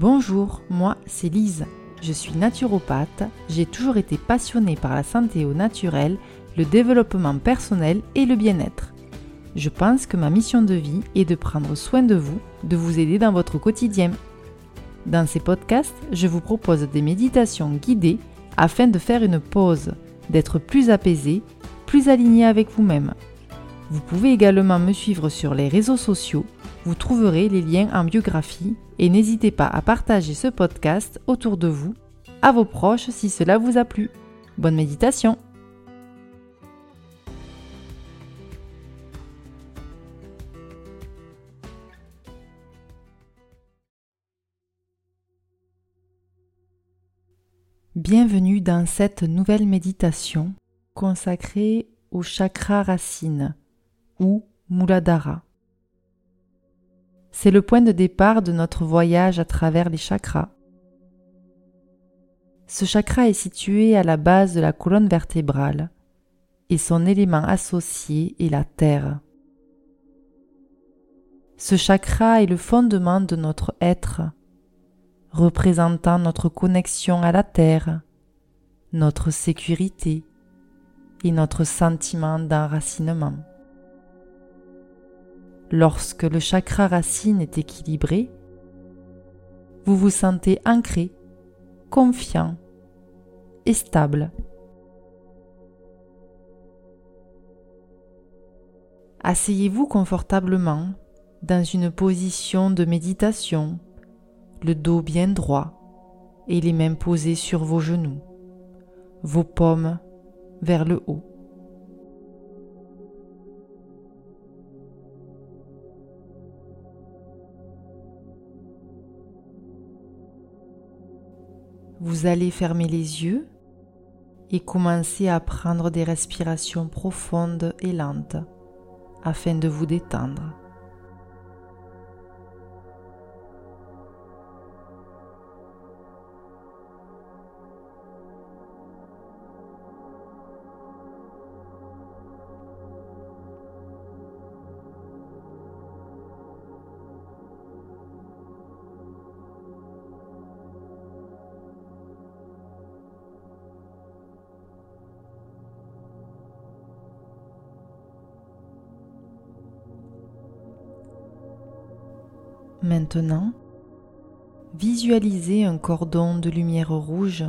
Bonjour, moi c'est Lise. Je suis naturopathe, j'ai toujours été passionnée par la santé au naturel, le développement personnel et le bien-être. Je pense que ma mission de vie est de prendre soin de vous, de vous aider dans votre quotidien. Dans ces podcasts, je vous propose des méditations guidées afin de faire une pause, d'être plus apaisé, plus aligné avec vous-même. Vous pouvez également me suivre sur les réseaux sociaux, vous trouverez les liens en biographie et n'hésitez pas à partager ce podcast autour de vous, à vos proches si cela vous a plu. Bonne méditation Bienvenue dans cette nouvelle méditation consacrée au chakra racine ou Muladhara. C'est le point de départ de notre voyage à travers les chakras. Ce chakra est situé à la base de la colonne vertébrale et son élément associé est la terre. Ce chakra est le fondement de notre être, représentant notre connexion à la terre, notre sécurité et notre sentiment d'enracinement. Lorsque le chakra racine est équilibré, vous vous sentez ancré, confiant et stable. Asseyez-vous confortablement dans une position de méditation, le dos bien droit et les mains posées sur vos genoux, vos paumes vers le haut. Vous allez fermer les yeux et commencer à prendre des respirations profondes et lentes afin de vous détendre. Maintenant, visualisez un cordon de lumière rouge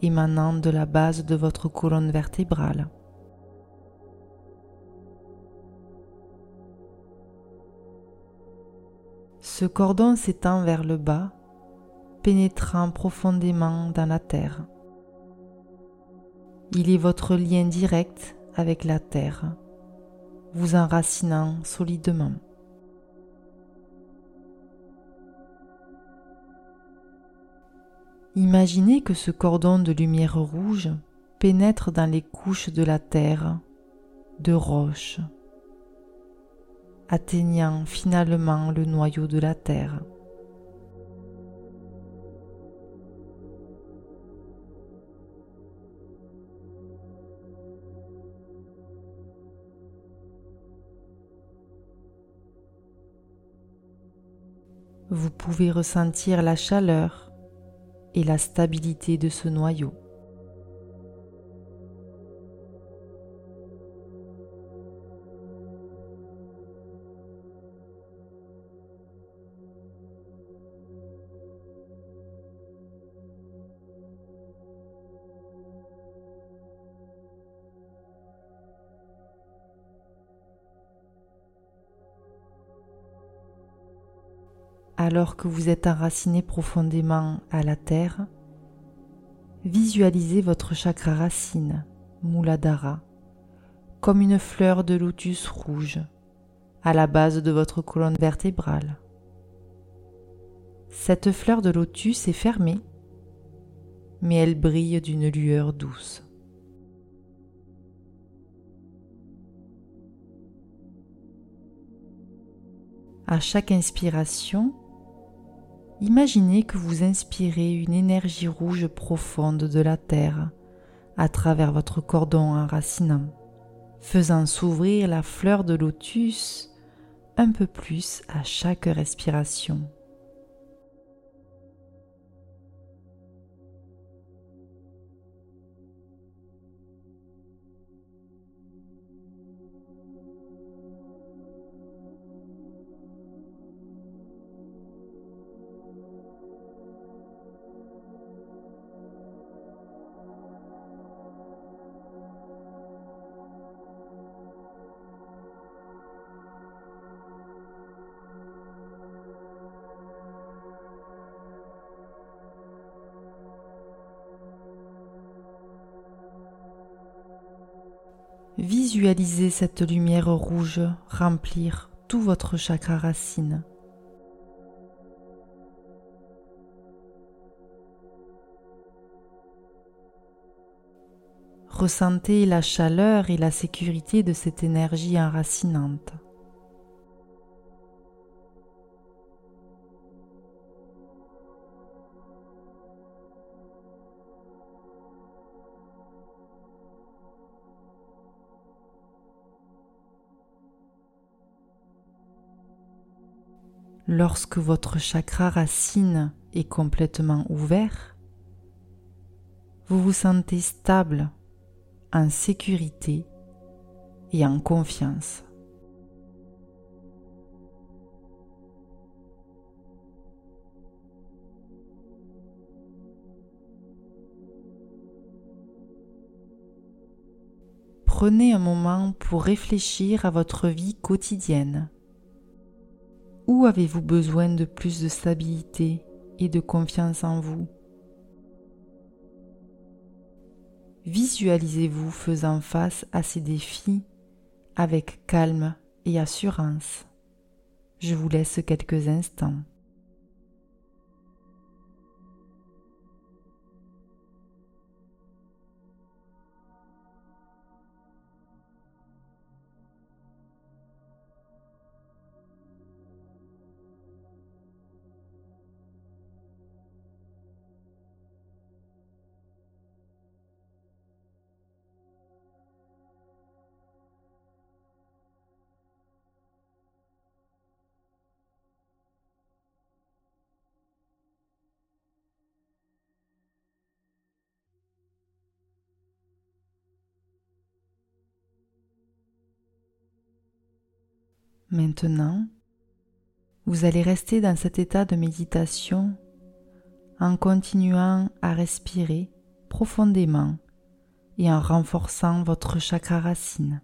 émanant de la base de votre colonne vertébrale. Ce cordon s'étend vers le bas, pénétrant profondément dans la terre. Il est votre lien direct avec la terre, vous enracinant solidement. Imaginez que ce cordon de lumière rouge pénètre dans les couches de la terre, de roches, atteignant finalement le noyau de la terre. Vous pouvez ressentir la chaleur et la stabilité de ce noyau. Alors que vous êtes enraciné profondément à la terre, visualisez votre chakra racine, Muladhara, comme une fleur de lotus rouge à la base de votre colonne vertébrale. Cette fleur de lotus est fermée, mais elle brille d'une lueur douce. À chaque inspiration, Imaginez que vous inspirez une énergie rouge profonde de la terre à travers votre cordon enracinant, faisant s'ouvrir la fleur de lotus un peu plus à chaque respiration. Visualisez cette lumière rouge remplir tout votre chakra racine. Ressentez la chaleur et la sécurité de cette énergie enracinante. Lorsque votre chakra racine est complètement ouvert, vous vous sentez stable, en sécurité et en confiance. Prenez un moment pour réfléchir à votre vie quotidienne. Où avez-vous besoin de plus de stabilité et de confiance en vous? Visualisez-vous faisant face à ces défis avec calme et assurance. Je vous laisse quelques instants. Maintenant, vous allez rester dans cet état de méditation en continuant à respirer profondément et en renforçant votre chakra racine.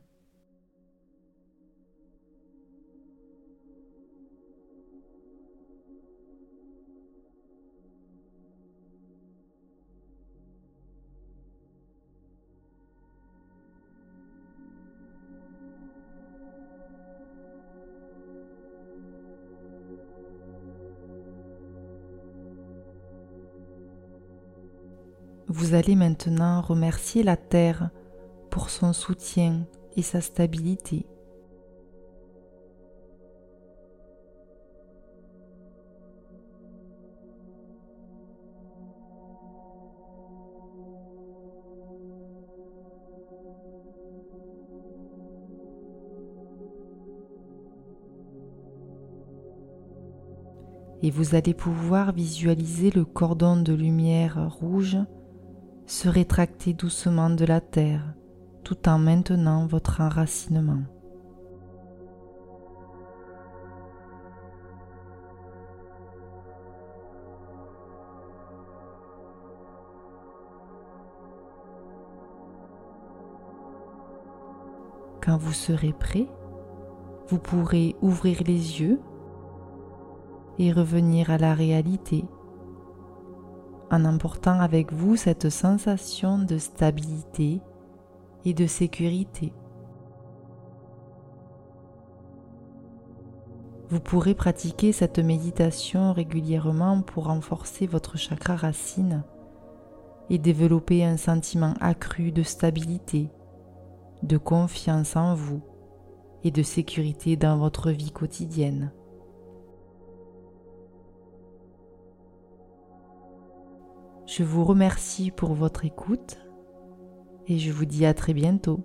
Vous allez maintenant remercier la Terre pour son soutien et sa stabilité. Et vous allez pouvoir visualiser le cordon de lumière rouge se rétracter doucement de la terre tout en maintenant votre enracinement. Quand vous serez prêt, vous pourrez ouvrir les yeux et revenir à la réalité en emportant avec vous cette sensation de stabilité et de sécurité. Vous pourrez pratiquer cette méditation régulièrement pour renforcer votre chakra racine et développer un sentiment accru de stabilité, de confiance en vous et de sécurité dans votre vie quotidienne. Je vous remercie pour votre écoute et je vous dis à très bientôt.